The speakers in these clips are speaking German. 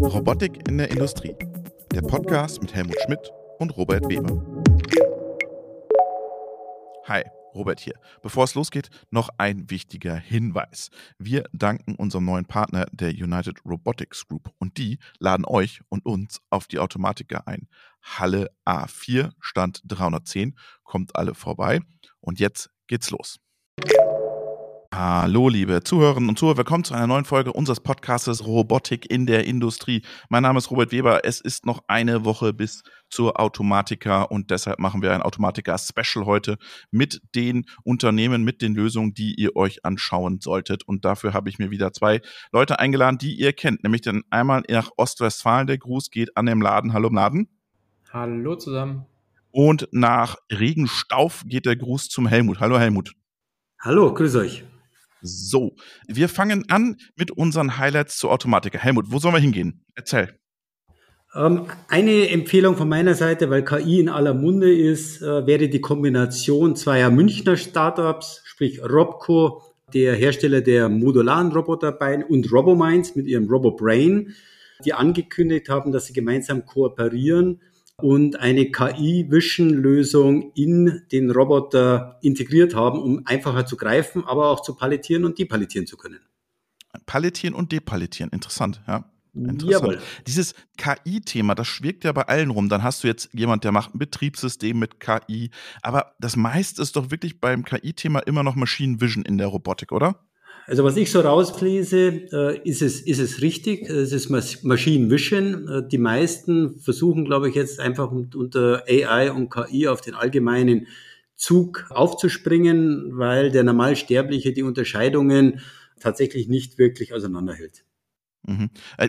Robotik in der Industrie. Der Podcast mit Helmut Schmidt und Robert Weber. Hi, Robert hier. Bevor es losgeht, noch ein wichtiger Hinweis. Wir danken unserem neuen Partner der United Robotics Group und die laden euch und uns auf die Automatiker ein. Halle A4, Stand 310. Kommt alle vorbei. Und jetzt geht's los. Hallo, liebe Zuhörerinnen und Zuhörer. Willkommen zu einer neuen Folge unseres Podcasts Robotik in der Industrie. Mein Name ist Robert Weber. Es ist noch eine Woche bis zur Automatika und deshalb machen wir ein Automatika-Special heute mit den Unternehmen, mit den Lösungen, die ihr euch anschauen solltet. Und dafür habe ich mir wieder zwei Leute eingeladen, die ihr kennt. Nämlich dann einmal nach Ostwestfalen. Der Gruß geht an den Laden. Hallo, Laden. Hallo zusammen. Und nach Regenstauf geht der Gruß zum Helmut. Hallo, Helmut. Hallo, grüß euch. So, wir fangen an mit unseren Highlights zur Automatiker. Helmut, wo sollen wir hingehen? Erzähl. Ähm, eine Empfehlung von meiner Seite, weil KI in aller Munde ist, äh, wäre die Kombination zweier Münchner Startups, sprich Robco, der Hersteller der modularen Roboterbeine und RoboMinds mit ihrem RoboBrain, die angekündigt haben, dass sie gemeinsam kooperieren und eine KI-Vision-Lösung in den Roboter integriert haben, um einfacher zu greifen, aber auch zu palettieren und depalettieren zu können. Palettieren und depalettieren, interessant, ja. Interessant. Jawohl. Dieses KI-Thema, das schwirkt ja bei allen rum. Dann hast du jetzt jemand, der macht ein Betriebssystem mit KI. Aber das meiste ist doch wirklich beim KI-Thema immer noch Machine Vision in der Robotik, oder? Also was ich so rauslese, äh, ist, es, ist es richtig, es ist Machine Vision. Äh, die meisten versuchen, glaube ich, jetzt einfach unter AI und KI auf den allgemeinen Zug aufzuspringen, weil der Normalsterbliche die Unterscheidungen tatsächlich nicht wirklich auseinanderhält. Mhm. Äh,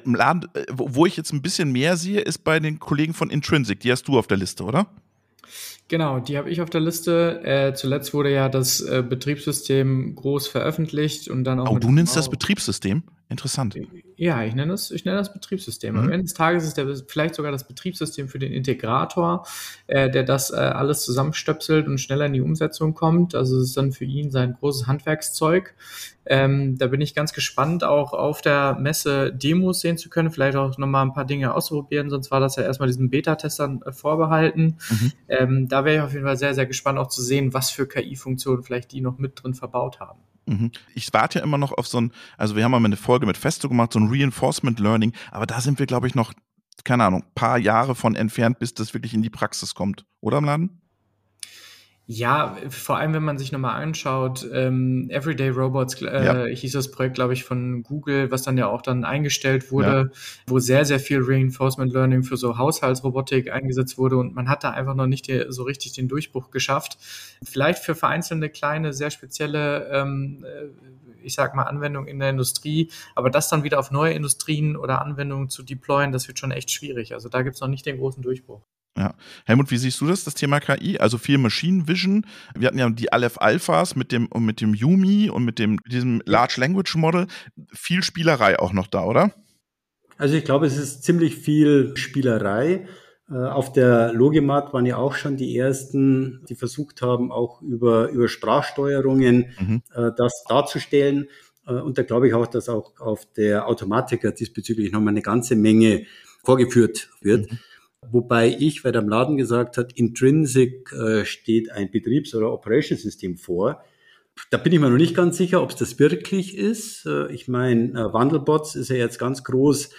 wo ich jetzt ein bisschen mehr sehe, ist bei den Kollegen von Intrinsic. Die hast du auf der Liste, oder? Genau, die habe ich auf der Liste. Äh, zuletzt wurde ja das äh, Betriebssystem groß veröffentlicht und dann auch. Oh, du nennst das Betriebssystem? Interessant. Ja, ich nenne das, ich nenne das Betriebssystem. Mhm. Am Ende des Tages ist der vielleicht sogar das Betriebssystem für den Integrator, äh, der das äh, alles zusammenstöpselt und schneller in die Umsetzung kommt. Also es ist dann für ihn sein großes Handwerkszeug. Ähm, da bin ich ganz gespannt, auch auf der Messe Demos sehen zu können, vielleicht auch nochmal ein paar Dinge auszuprobieren, sonst war das ja erstmal diesen Beta-Testern äh, vorbehalten. Mhm. Ähm, da wäre ich auf jeden Fall sehr, sehr gespannt auch zu sehen, was für KI-Funktionen vielleicht die noch mit drin verbaut haben. Mhm. Ich warte ja immer noch auf so ein, also wir haben mal eine Folge mit Festo gemacht, so ein Reinforcement Learning, aber da sind wir, glaube ich, noch, keine Ahnung, paar Jahre von entfernt, bis das wirklich in die Praxis kommt, oder im Laden? Ja, vor allem, wenn man sich nochmal anschaut, ähm, Everyday Robots äh, ja. hieß das Projekt, glaube ich, von Google, was dann ja auch dann eingestellt wurde, ja. wo sehr, sehr viel Reinforcement Learning für so Haushaltsrobotik eingesetzt wurde und man hat da einfach noch nicht die, so richtig den Durchbruch geschafft. Vielleicht für vereinzelte kleine, sehr spezielle, ähm, äh, ich sag mal, Anwendungen in der Industrie, aber das dann wieder auf neue Industrien oder Anwendungen zu deployen, das wird schon echt schwierig. Also da gibt es noch nicht den großen Durchbruch. Ja. Helmut, wie siehst du das, das Thema KI? Also viel Machine Vision. Wir hatten ja die Aleph Alphas mit dem, mit dem Yumi und mit dem, diesem Large Language Model. Viel Spielerei auch noch da, oder? Also ich glaube, es ist ziemlich viel Spielerei. Äh, auf der Logimat waren ja auch schon die ersten, die versucht haben, auch über, über Sprachsteuerungen mhm. Äh, das darzustellen. Äh, und da glaube ich auch, dass auch auf der Automatiker diesbezüglich nochmal eine ganze Menge vorgeführt wird. Mhm. Wobei ich, weil der Laden gesagt hat, intrinsic äh, steht ein Betriebs- oder Operationssystem vor. Da bin ich mir noch nicht ganz sicher, ob es das wirklich ist. Äh, ich meine, äh, Wandelbots ist ja jetzt ganz groß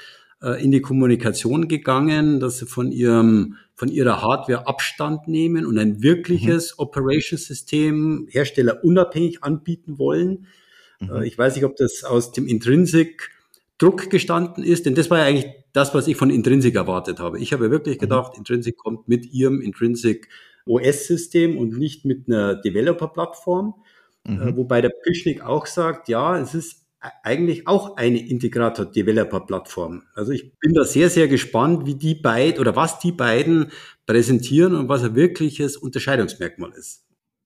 äh, in die Kommunikation gegangen, dass sie von ihrem von ihrer Hardware Abstand nehmen und ein wirkliches mhm. Operationssystem herstellerunabhängig anbieten wollen. Mhm. Äh, ich weiß nicht, ob das aus dem Intrinsic Druck gestanden ist, denn das war ja eigentlich das, was ich von Intrinsic erwartet habe. Ich habe wirklich mhm. gedacht, Intrinsic kommt mit ihrem Intrinsic OS-System und nicht mit einer Developer-Plattform. Mhm. Äh, wobei der Pischnik auch sagt, ja, es ist eigentlich auch eine Integrator-Developer-Plattform. Also ich bin da sehr, sehr gespannt, wie die beiden oder was die beiden präsentieren und was ein wirkliches Unterscheidungsmerkmal ist.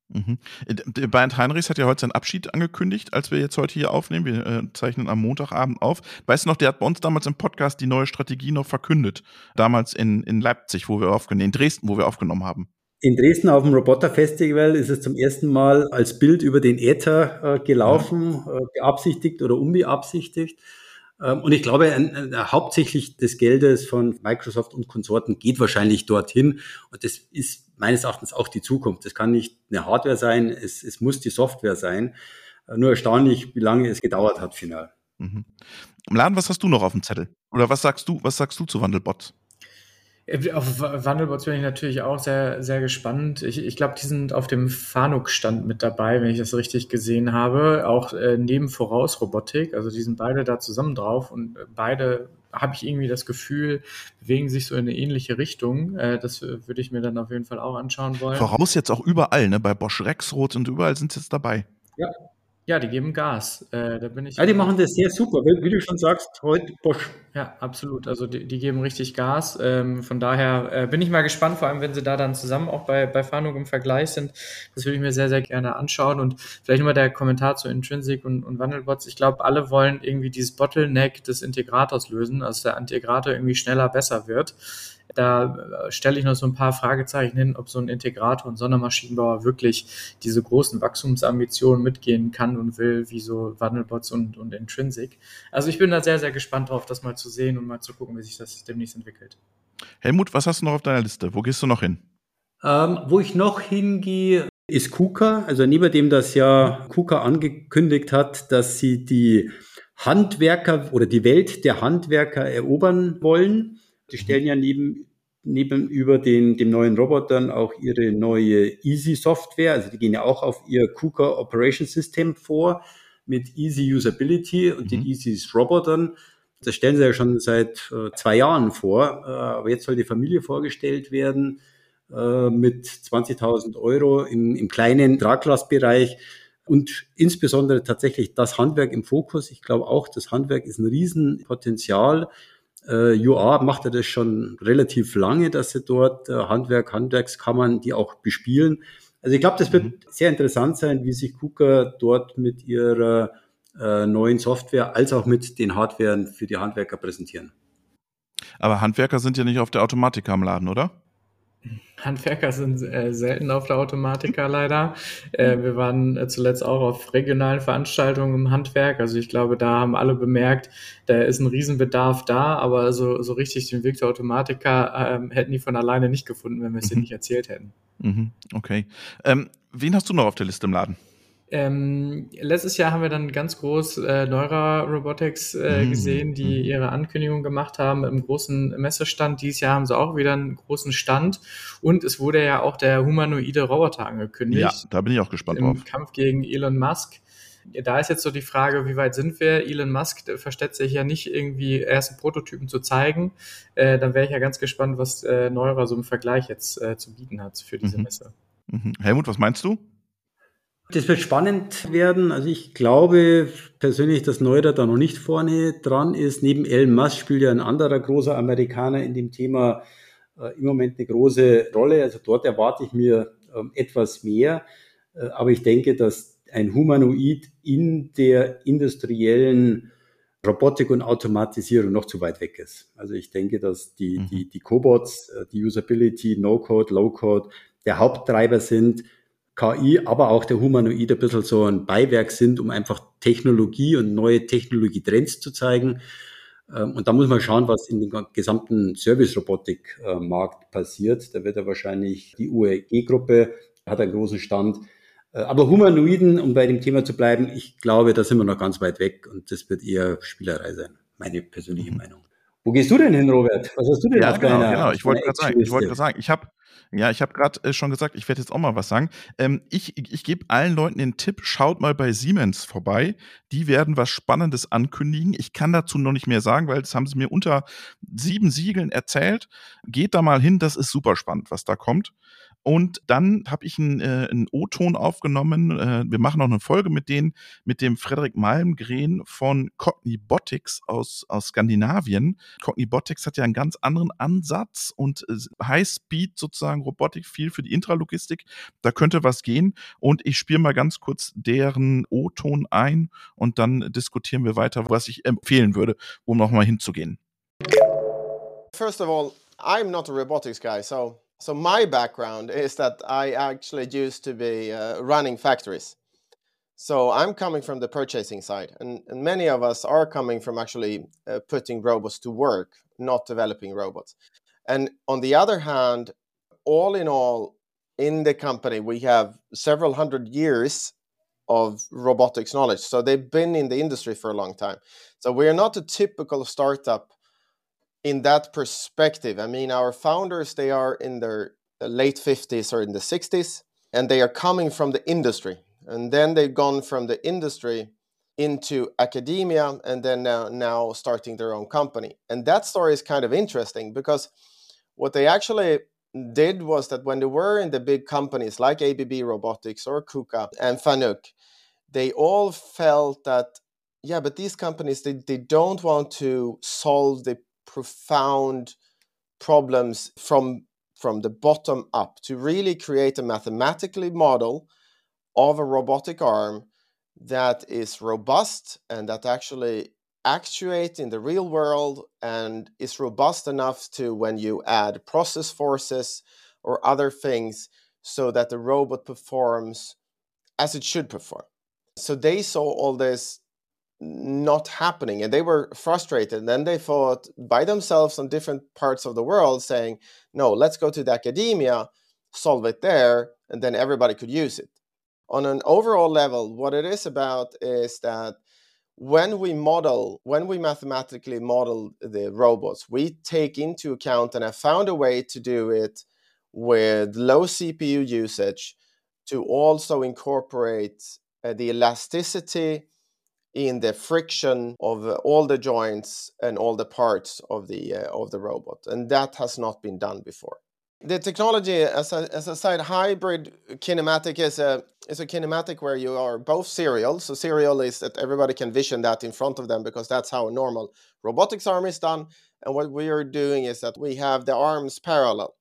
Mhm. Äh, Bernd Heinrichs hat ja heute seinen Abschied angekündigt, als wir jetzt heute hier aufnehmen. Wir äh, zeichnen am Montagabend auf. Weißt du noch, der hat bei uns damals im Podcast die neue Strategie noch verkündet. Damals in, in Leipzig, wo wir aufgenommen, in Dresden, wo wir aufgenommen haben. In Dresden auf dem Roboter Festival ist es zum ersten Mal als Bild über den Äther äh, gelaufen, ja. äh, beabsichtigt oder unbeabsichtigt. Ähm, und ich glaube, äh, hauptsächlich des Geldes von Microsoft und Konsorten geht wahrscheinlich dorthin. Und das ist meines Erachtens auch die Zukunft. Das kann nicht eine Hardware sein, es, es muss die Software sein. Äh, nur erstaunlich, wie lange es gedauert hat final. Mhm. Laden, was hast du noch auf dem Zettel? Oder was sagst du, was sagst du zu Wandelbots? Äh, auf Wandelbots bin ich natürlich auch sehr, sehr gespannt. Ich, ich glaube, die sind auf dem Fanuc-Stand mit dabei, wenn ich das richtig gesehen habe. Auch äh, neben Voraus-Robotik. Also die sind beide da zusammen drauf und beide habe ich irgendwie das Gefühl, bewegen sich so in eine ähnliche Richtung. Äh, das würde ich mir dann auf jeden Fall auch anschauen wollen. Voraus jetzt auch überall, ne? Bei Bosch Rexroth und überall sind sie jetzt dabei. Ja, ja, die geben Gas. Äh, da bin ich ja, die machen das sehr super, wie, du schon sagst, heute Bosch. Ja, absolut. Also die, die geben richtig Gas. Ähm, von daher äh, bin ich mal gespannt, vor allem wenn sie da dann zusammen auch bei, bei Fahnung im Vergleich sind. Das würde ich mir sehr, sehr gerne anschauen. Und vielleicht nochmal der Kommentar zu Intrinsic und, und Wandelbots. Ich glaube, alle wollen irgendwie dieses Bottleneck des Integrators lösen, dass der Integrator irgendwie schneller besser wird. Da äh, stelle ich noch so ein paar Fragezeichen hin, ob so ein Integrator und Sondermaschinenbauer wirklich diese großen Wachstumsambitionen mitgehen kann und will, wie so Wandelbots und, und Intrinsic. Also ich bin da sehr, sehr gespannt drauf, das mal zu sehen und mal zu gucken, wie sich das demnächst entwickelt. Helmut, was hast du noch auf deiner Liste? Wo gehst du noch hin? Ähm, wo ich noch hingehe, ist KUKA. Also neben dem, dass ja KUKA angekündigt hat, dass sie die Handwerker oder die Welt der Handwerker erobern wollen, die stellen ja neben, neben über den, dem neuen Robotern auch ihre neue Easy Software. Also die gehen ja auch auf ihr KUKA Operation System vor mit Easy Usability und mhm. den Easy Robotern. Das stellen sie ja schon seit äh, zwei Jahren vor. Äh, aber jetzt soll die Familie vorgestellt werden äh, mit 20.000 Euro im, im kleinen Traglasbereich und insbesondere tatsächlich das Handwerk im Fokus. Ich glaube auch, das Handwerk ist ein Riesenpotenzial. Äh, UA macht ja das schon relativ lange, dass sie dort äh, Handwerk, Handwerkskammern, die auch bespielen. Also ich glaube, das wird mhm. sehr interessant sein, wie sich KUKA dort mit ihrer äh, neuen Software als auch mit den Hardwaren für die Handwerker präsentieren. Aber Handwerker sind ja nicht auf der Automatik am Laden, oder? Handwerker sind äh, selten auf der Automatiker leider. Äh, wir waren äh, zuletzt auch auf regionalen Veranstaltungen im Handwerk. Also ich glaube, da haben alle bemerkt, da ist ein Riesenbedarf da, aber so, so richtig den Weg zur Automatiker ähm, hätten die von alleine nicht gefunden, wenn wir es mhm. ihnen nicht erzählt hätten. Mhm. Okay. Ähm, wen hast du noch auf der Liste im Laden? Ähm, letztes Jahr haben wir dann ganz groß äh, Neura Robotics äh, mm. gesehen, die mm. ihre Ankündigung gemacht haben im großen Messestand. Dieses Jahr haben sie auch wieder einen großen Stand und es wurde ja auch der humanoide Roboter angekündigt. Ja, da bin ich auch gespannt im drauf. Im Kampf gegen Elon Musk. Da ist jetzt so die Frage, wie weit sind wir? Elon Musk versteht sich ja nicht irgendwie erste Prototypen zu zeigen. Äh, dann wäre ich ja ganz gespannt, was äh, Neura so im Vergleich jetzt äh, zu bieten hat für diese mhm. Messe. Mhm. Helmut, was meinst du? Das wird spannend werden. Also ich glaube persönlich, dass Neuer da noch nicht vorne dran ist. Neben Elon Musk spielt ja ein anderer großer Amerikaner in dem Thema äh, im Moment eine große Rolle. Also dort erwarte ich mir ähm, etwas mehr. Äh, aber ich denke, dass ein Humanoid in der industriellen Robotik und Automatisierung noch zu weit weg ist. Also ich denke, dass die, mhm. die, die Cobots, äh, die Usability, No-Code, Low-Code der Haupttreiber sind KI, aber auch der Humanoid ein bisschen so ein Beiwerk sind, um einfach Technologie und neue Technologietrends zu zeigen. Ähm, und da muss man schauen, was in dem gesamten Service-Robotik-Markt passiert. Da wird ja wahrscheinlich die UEG-Gruppe, hat einen großen Stand. Äh, aber Humanoiden, um bei dem Thema zu bleiben, ich glaube, da sind wir noch ganz weit weg und das wird eher Spielerei sein. Meine persönliche mhm. Meinung. Wo gehst du denn hin, Robert? Was hast du denn ja, auf genau, deiner, genau. Ich wollte gerade sagen, ich wollte sagen, ich habe ja, ich habe gerade äh, schon gesagt, ich werde jetzt auch mal was sagen. Ähm, ich ich gebe allen Leuten den Tipp, schaut mal bei Siemens vorbei. Die werden was Spannendes ankündigen. Ich kann dazu noch nicht mehr sagen, weil das haben sie mir unter sieben Siegeln erzählt. Geht da mal hin, das ist super spannend, was da kommt. Und dann habe ich einen, äh, einen O-Ton aufgenommen. Äh, wir machen noch eine Folge mit denen, mit dem Frederik Malmgren von Cognibotics aus, aus Skandinavien. Cognibotics hat ja einen ganz anderen Ansatz und äh, High-Speed sozusagen Robotik, viel für die Intralogistik. Da könnte was gehen. Und ich spiele mal ganz kurz deren O-Ton ein und dann diskutieren wir weiter, was ich empfehlen würde, um nochmal hinzugehen. First of all, I'm not a robotics guy, so So my background is that I actually used to be uh, running factories. So I'm coming from the purchasing side, and, and many of us are coming from actually uh, putting robots to work, not developing robots. And on the other hand, all in all, in the company, we have several hundred years of robotics knowledge. So they've been in the industry for a long time. So we're not a typical startup in that perspective. I mean, our founders, they are in their late 50s or in the 60s, and they are coming from the industry. And then they've gone from the industry into academia and then now, now starting their own company. And that story is kind of interesting because what they actually did was that when they were in the big companies like ABB Robotics or KUKA and Fanuc, they all felt that, yeah, but these companies, they, they don't want to solve the profound problems from, from the bottom up, to really create a mathematically model of a robotic arm that is robust and that actually actuate in the real world and is robust enough to when you add process forces or other things so that the robot performs as it should perform. So they saw all this not happening and they were frustrated. And then they thought by themselves on different parts of the world saying, no, let's go to the academia, solve it there, and then everybody could use it. On an overall level, what it is about is that when we model, when we mathematically model the robots, we take into account, and I found a way to do it with low CPU usage to also incorporate uh, the elasticity in the friction of uh, all the joints and all the parts of the uh, of the robot and that has not been done before the technology as a, as hybrid kinematic is a is a kinematic where you are both serial. So serial is that everybody can vision that in front of them because that's how a normal robotics arm is done. And what we are doing is that we have the arms parallel.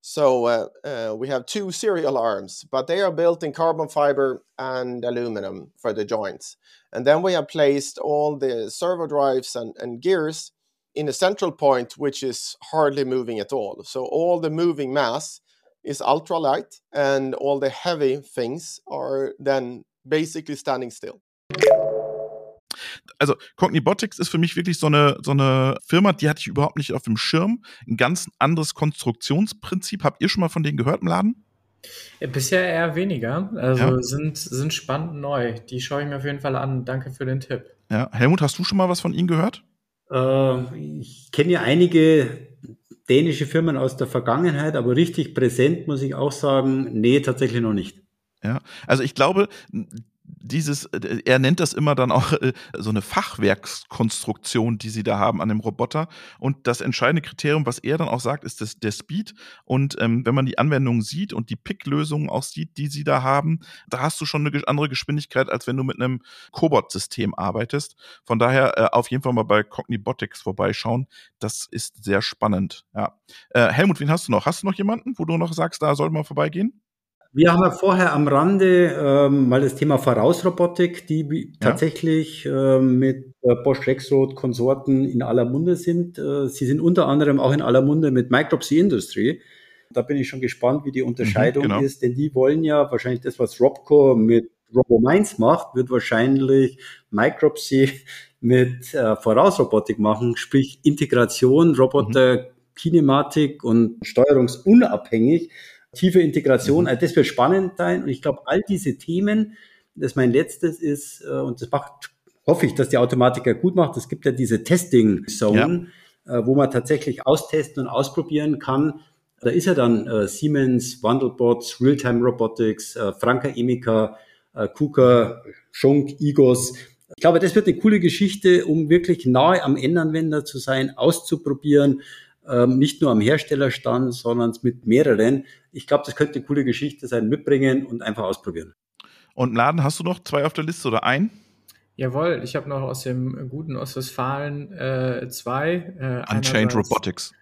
So uh, uh, we have two serial arms, but they are built in carbon fiber and aluminum for the joints. And then we have placed all the servo drives and, and gears in a central point, which is hardly moving at all. So all the moving mass is ultra light, and all the heavy things are then basically standing still. also Cognibotics ist für mich wirklich so eine, so eine Firma, die hatte ich überhaupt nicht auf dem Schirm. Ein ganz anderes Konstruktionsprinzip. Habt ihr schon mal von denen gehört im Laden? Ja, bisher eher weniger. Also ja. sind, sind spannend neu. Die schaue ich mir auf jeden Fall an. Danke für den Tipp. Ja, Helmut, hast du schon mal was von ihnen gehört? Äh, ich kenne ja einige dänische Firmen aus der Vergangenheit, aber richtig präsent muss ich auch sagen, nee, tatsächlich noch nicht. Ja, also ich glaube, dieses, äh, er nennt das immer dann auch äh, so eine Fachwerkskonstruktion, die sie da haben an dem Roboter. Und das entscheidende Kriterium, was er dann auch sagt, ist das, der Speed. Und ähm, wenn man die Anwendung sieht und die Pick-Lösungen auch sieht, die sie da haben, da hast du schon eine andere Geschwindigkeit, als wenn du mit einem Cobot-System arbeitest. Von daher äh, auf jeden Fall mal bei Cognibotics vorbeischauen. Das ist sehr spannend. Ja. Äh, Helmut, wen hast du noch? Hast du noch jemanden, wo du noch sagst, da sollte man vorbeigehen? Wir haben ja vorher am Rande ähm, mal das Thema Vorausrobotik, die ja. tatsächlich äh, mit Bosch Rexroth Konsorten in aller Munde sind. Äh, sie sind unter anderem auch in aller Munde mit Micropsy Industry. Da bin ich schon gespannt, wie die Unterscheidung mhm, genau. ist, denn die wollen ja wahrscheinlich das, was Robco mit RoboMinds macht, wird wahrscheinlich Micropsy mit äh, Vorausrobotik machen, sprich Integration, Roboter, mhm. Kinematik und steuerungsunabhängig tiefe Integration. Mhm. Also das wird spannend sein. Und ich glaube, all diese Themen, das mein letztes ist, äh, und das macht, hoffe ich, dass die Automatiker gut macht. Es gibt ja diese Testing Zone, ja. Äh, wo man tatsächlich austesten und ausprobieren kann. Da ist ja dann äh, Siemens, Wandelbots, Realtime Robotics, äh, Franka Emika, äh, KUKA, Schunk, Igos. Ich glaube, das wird eine coole Geschichte, um wirklich nahe am Endanwender zu sein, auszuprobieren, ähm, nicht nur am Herstellerstand, sondern mit mehreren. Ich glaube, das könnte eine coole Geschichte sein, mitbringen und einfach ausprobieren. Und Laden, hast du noch zwei auf der Liste oder ein? Jawohl, ich habe noch aus dem guten Ostwestfalen äh, zwei. Äh, Unchained Robotics.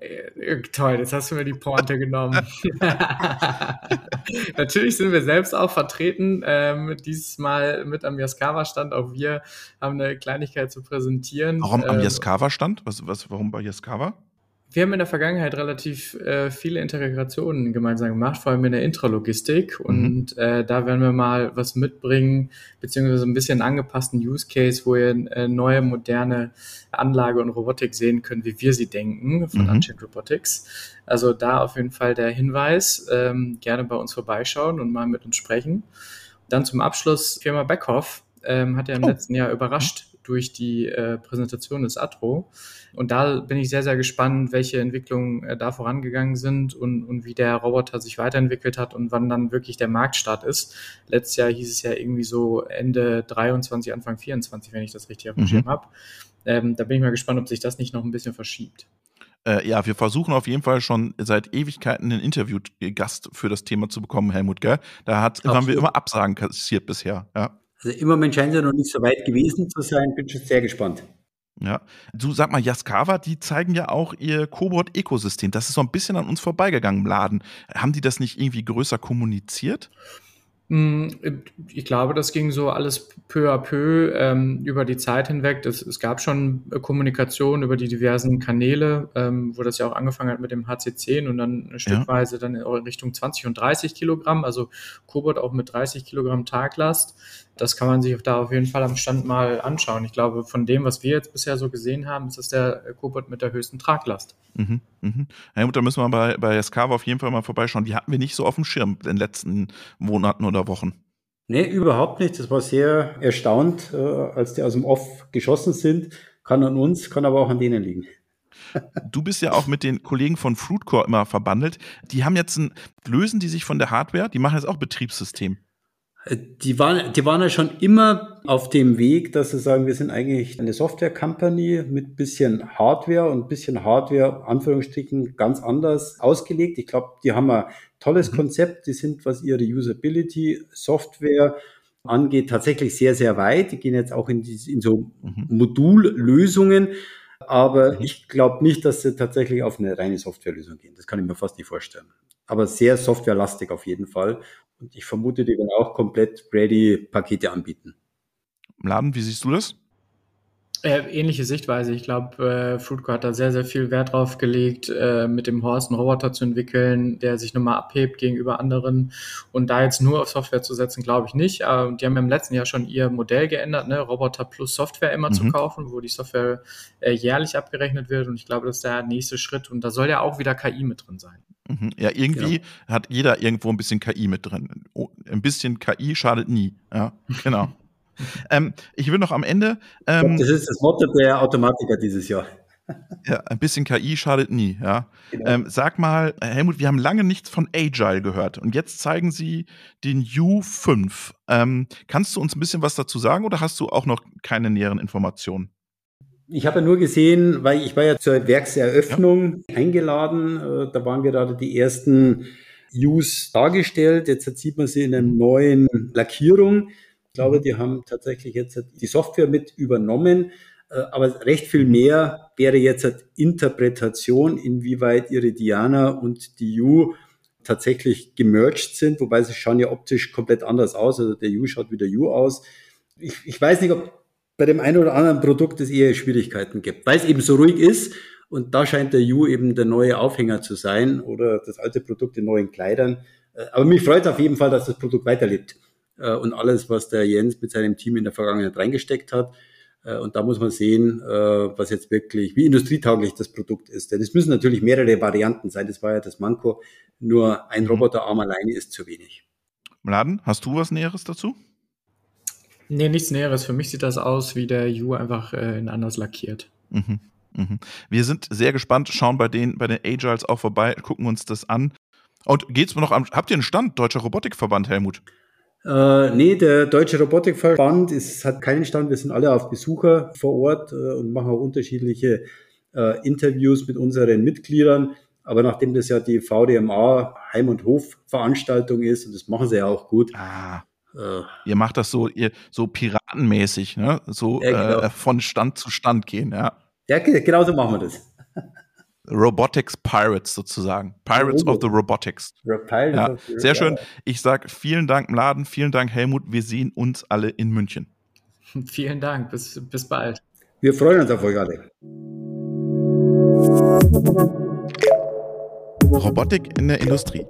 Äh, toll, jetzt hast du mir die Pointe genommen. Natürlich sind wir selbst auch vertreten. Ähm, dieses Mal mit am Yaskawa-Stand. Auch wir haben eine Kleinigkeit zu präsentieren. Warum am ähm, Yaskawa-Stand? Was, was, warum bei Yaskawa? Wir haben in der Vergangenheit relativ äh, viele Integrationen gemeinsam gemacht, vor allem in der Intralogistik. Mhm. Und äh, da werden wir mal was mitbringen, beziehungsweise ein bisschen angepassten Use Case, wo ihr äh, neue, moderne Anlage und Robotik sehen könnt, wie wir sie denken von mhm. Unchained Robotics. Also da auf jeden Fall der Hinweis, ähm, gerne bei uns vorbeischauen und mal mit uns sprechen. Dann zum Abschluss Firma Beckhoff ähm, hat ja im oh. letzten Jahr überrascht durch die äh, Präsentation des Atro. Und da bin ich sehr, sehr gespannt, welche Entwicklungen äh, da vorangegangen sind und, und wie der Roboter sich weiterentwickelt hat und wann dann wirklich der Marktstart ist. Letztes Jahr hieß es ja irgendwie so Ende 23, Anfang 24, wenn ich das richtig auf dem mhm. Schirm habe. Ähm, da bin ich mal gespannt, ob sich das nicht noch ein bisschen verschiebt. Äh, ja, wir versuchen auf jeden Fall schon seit Ewigkeiten einen Interviewgast für das Thema zu bekommen, Helmut, gell? Da hat, haben wir immer Absagen kassiert bisher, ja. Also im Moment scheint es noch nicht so weit gewesen zu sein. Bin schon sehr gespannt. Ja, du sag mal, Yaskawa, die zeigen ja auch ihr Cobot-Ökosystem. Das ist so ein bisschen an uns vorbeigegangen im Laden. Haben die das nicht irgendwie größer kommuniziert? Mm, ich glaube, das ging so alles peu à peu ähm, über die Zeit hinweg. Das, es gab schon Kommunikation über die diversen Kanäle, ähm, wo das ja auch angefangen hat mit dem HC10 und dann stückweise ja. dann in Richtung 20 und 30 Kilogramm, also Cobot auch mit 30 Kilogramm Taglast das kann man sich da auf jeden Fall am Stand mal anschauen. Ich glaube, von dem, was wir jetzt bisher so gesehen haben, ist das der Cobot mit der höchsten Traglast. Mhm, mhm. Helmut, da müssen wir bei, bei Skava auf jeden Fall mal vorbeischauen. Die hatten wir nicht so auf dem Schirm in den letzten Monaten oder Wochen. Nee, überhaupt nicht. Das war sehr erstaunt, äh, als die aus dem Off geschossen sind. Kann an uns, kann aber auch an denen liegen. Du bist ja auch mit den Kollegen von Fruitcore immer verbandelt. Die haben jetzt ein, lösen die sich von der Hardware, die machen jetzt auch Betriebssystem. Die waren, die waren ja schon immer auf dem Weg, dass sie sagen, wir sind eigentlich eine Software-Company mit bisschen Hardware und bisschen Hardware, Anführungsstrichen, ganz anders ausgelegt. Ich glaube, die haben ein tolles mhm. Konzept. Die sind, was ihre Usability, Software angeht, tatsächlich sehr, sehr weit. Die gehen jetzt auch in, die, in so mhm. Modullösungen. Aber mhm. ich glaube nicht, dass sie tatsächlich auf eine reine Softwarelösung gehen. Das kann ich mir fast nicht vorstellen. Aber sehr softwarelastig auf jeden Fall. Und ich vermute, die werden auch komplett ready Pakete anbieten. Laden, wie siehst du das? Äh, ähnliche Sichtweise. Ich glaube, äh, Fruitco hat da sehr, sehr viel Wert drauf gelegt, äh, mit dem Horst einen Roboter zu entwickeln, der sich nochmal abhebt gegenüber anderen. Und da jetzt nur auf Software zu setzen, glaube ich nicht. Aber die haben ja im letzten Jahr schon ihr Modell geändert, ne? Roboter plus Software immer mhm. zu kaufen, wo die Software äh, jährlich abgerechnet wird. Und ich glaube, das ist der nächste Schritt. Und da soll ja auch wieder KI mit drin sein. Mhm. Ja, irgendwie genau. hat jeder irgendwo ein bisschen KI mit drin. Oh, ein bisschen KI schadet nie. Ja, genau. ähm, ich will noch am Ende. Ähm, das ist das Motto der Automatiker dieses Jahr. Ja, ein bisschen KI schadet nie, ja. Genau. Ähm, sag mal, Helmut, wir haben lange nichts von Agile gehört und jetzt zeigen Sie den U5. Ähm, kannst du uns ein bisschen was dazu sagen oder hast du auch noch keine näheren Informationen? Ich habe ja nur gesehen, weil ich war ja zur Werkseröffnung ja. eingeladen. Äh, da waren gerade die ersten Use dargestellt. Jetzt sieht man sie in einer neuen Lackierung. Ich glaube, mhm. die haben tatsächlich jetzt die Software mit übernommen. Äh, aber recht viel mehr wäre jetzt Interpretation, inwieweit ihre Diana und die U tatsächlich gemerged sind, wobei sie schauen ja optisch komplett anders aus. Also der U schaut wie der U aus. Ich, ich weiß nicht, ob bei dem einen oder anderen Produkt es eher Schwierigkeiten gibt, weil es eben so ruhig ist. Und da scheint der U eben der neue Aufhänger zu sein oder das alte Produkt in neuen Kleidern. Äh, aber mich freut es auf jeden Fall, dass das Produkt weiterlebt. Äh, und alles, was der Jens mit seinem Team in der Vergangenheit reingesteckt hat. Äh, und da muss man sehen, was jetzt wirklich, wie industrietauglich das Produkt ist. Denn es müssen natürlich mehrere Varianten sein. Das war ja das Manko. Nur ein mhm. Roboterarm alleine ist zu wenig. Mladen, hast du was Näheres dazu? Nee, nichts Näheres. Für mich sieht das aus wie der U einfach äh, in anders lackiert. Mhm, mhm. Wir sind sehr gespannt, schauen bei den, bei den Agiles auch vorbei, gucken uns das an. Und geht's mir noch am, habt ihr einen Stand, Deutscher Robotikverband, Helmut? Äh, nee, der Deutsche Robotikverband ist, hat keinen Stand. Wir sind alle auf Besucher vor Ort äh, und machen auch unterschiedliche äh, Interviews mit unseren Mitgliedern. Aber nachdem das ja die VDMA Heim- und Hofveranstaltung ist, und das machen sie ja auch gut, ah. Äh, ihr macht das so, ihr so piratenmäßig, ne? So ja, genau. äh, von Stand zu Stand gehen, ja. Ja, genau so machen wir das. Robotics Pirates sozusagen. Pirates oh. of the Robotics. Ja, sehr schön. Ich sage vielen Dank, Mladen, vielen Dank, Helmut. Wir sehen uns alle in München. Vielen Dank. Bis, bis bald. Wir freuen uns auf euch alle. Robotik in der Industrie.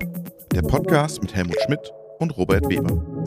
Der Podcast mit Helmut Schmidt und Robert Weber.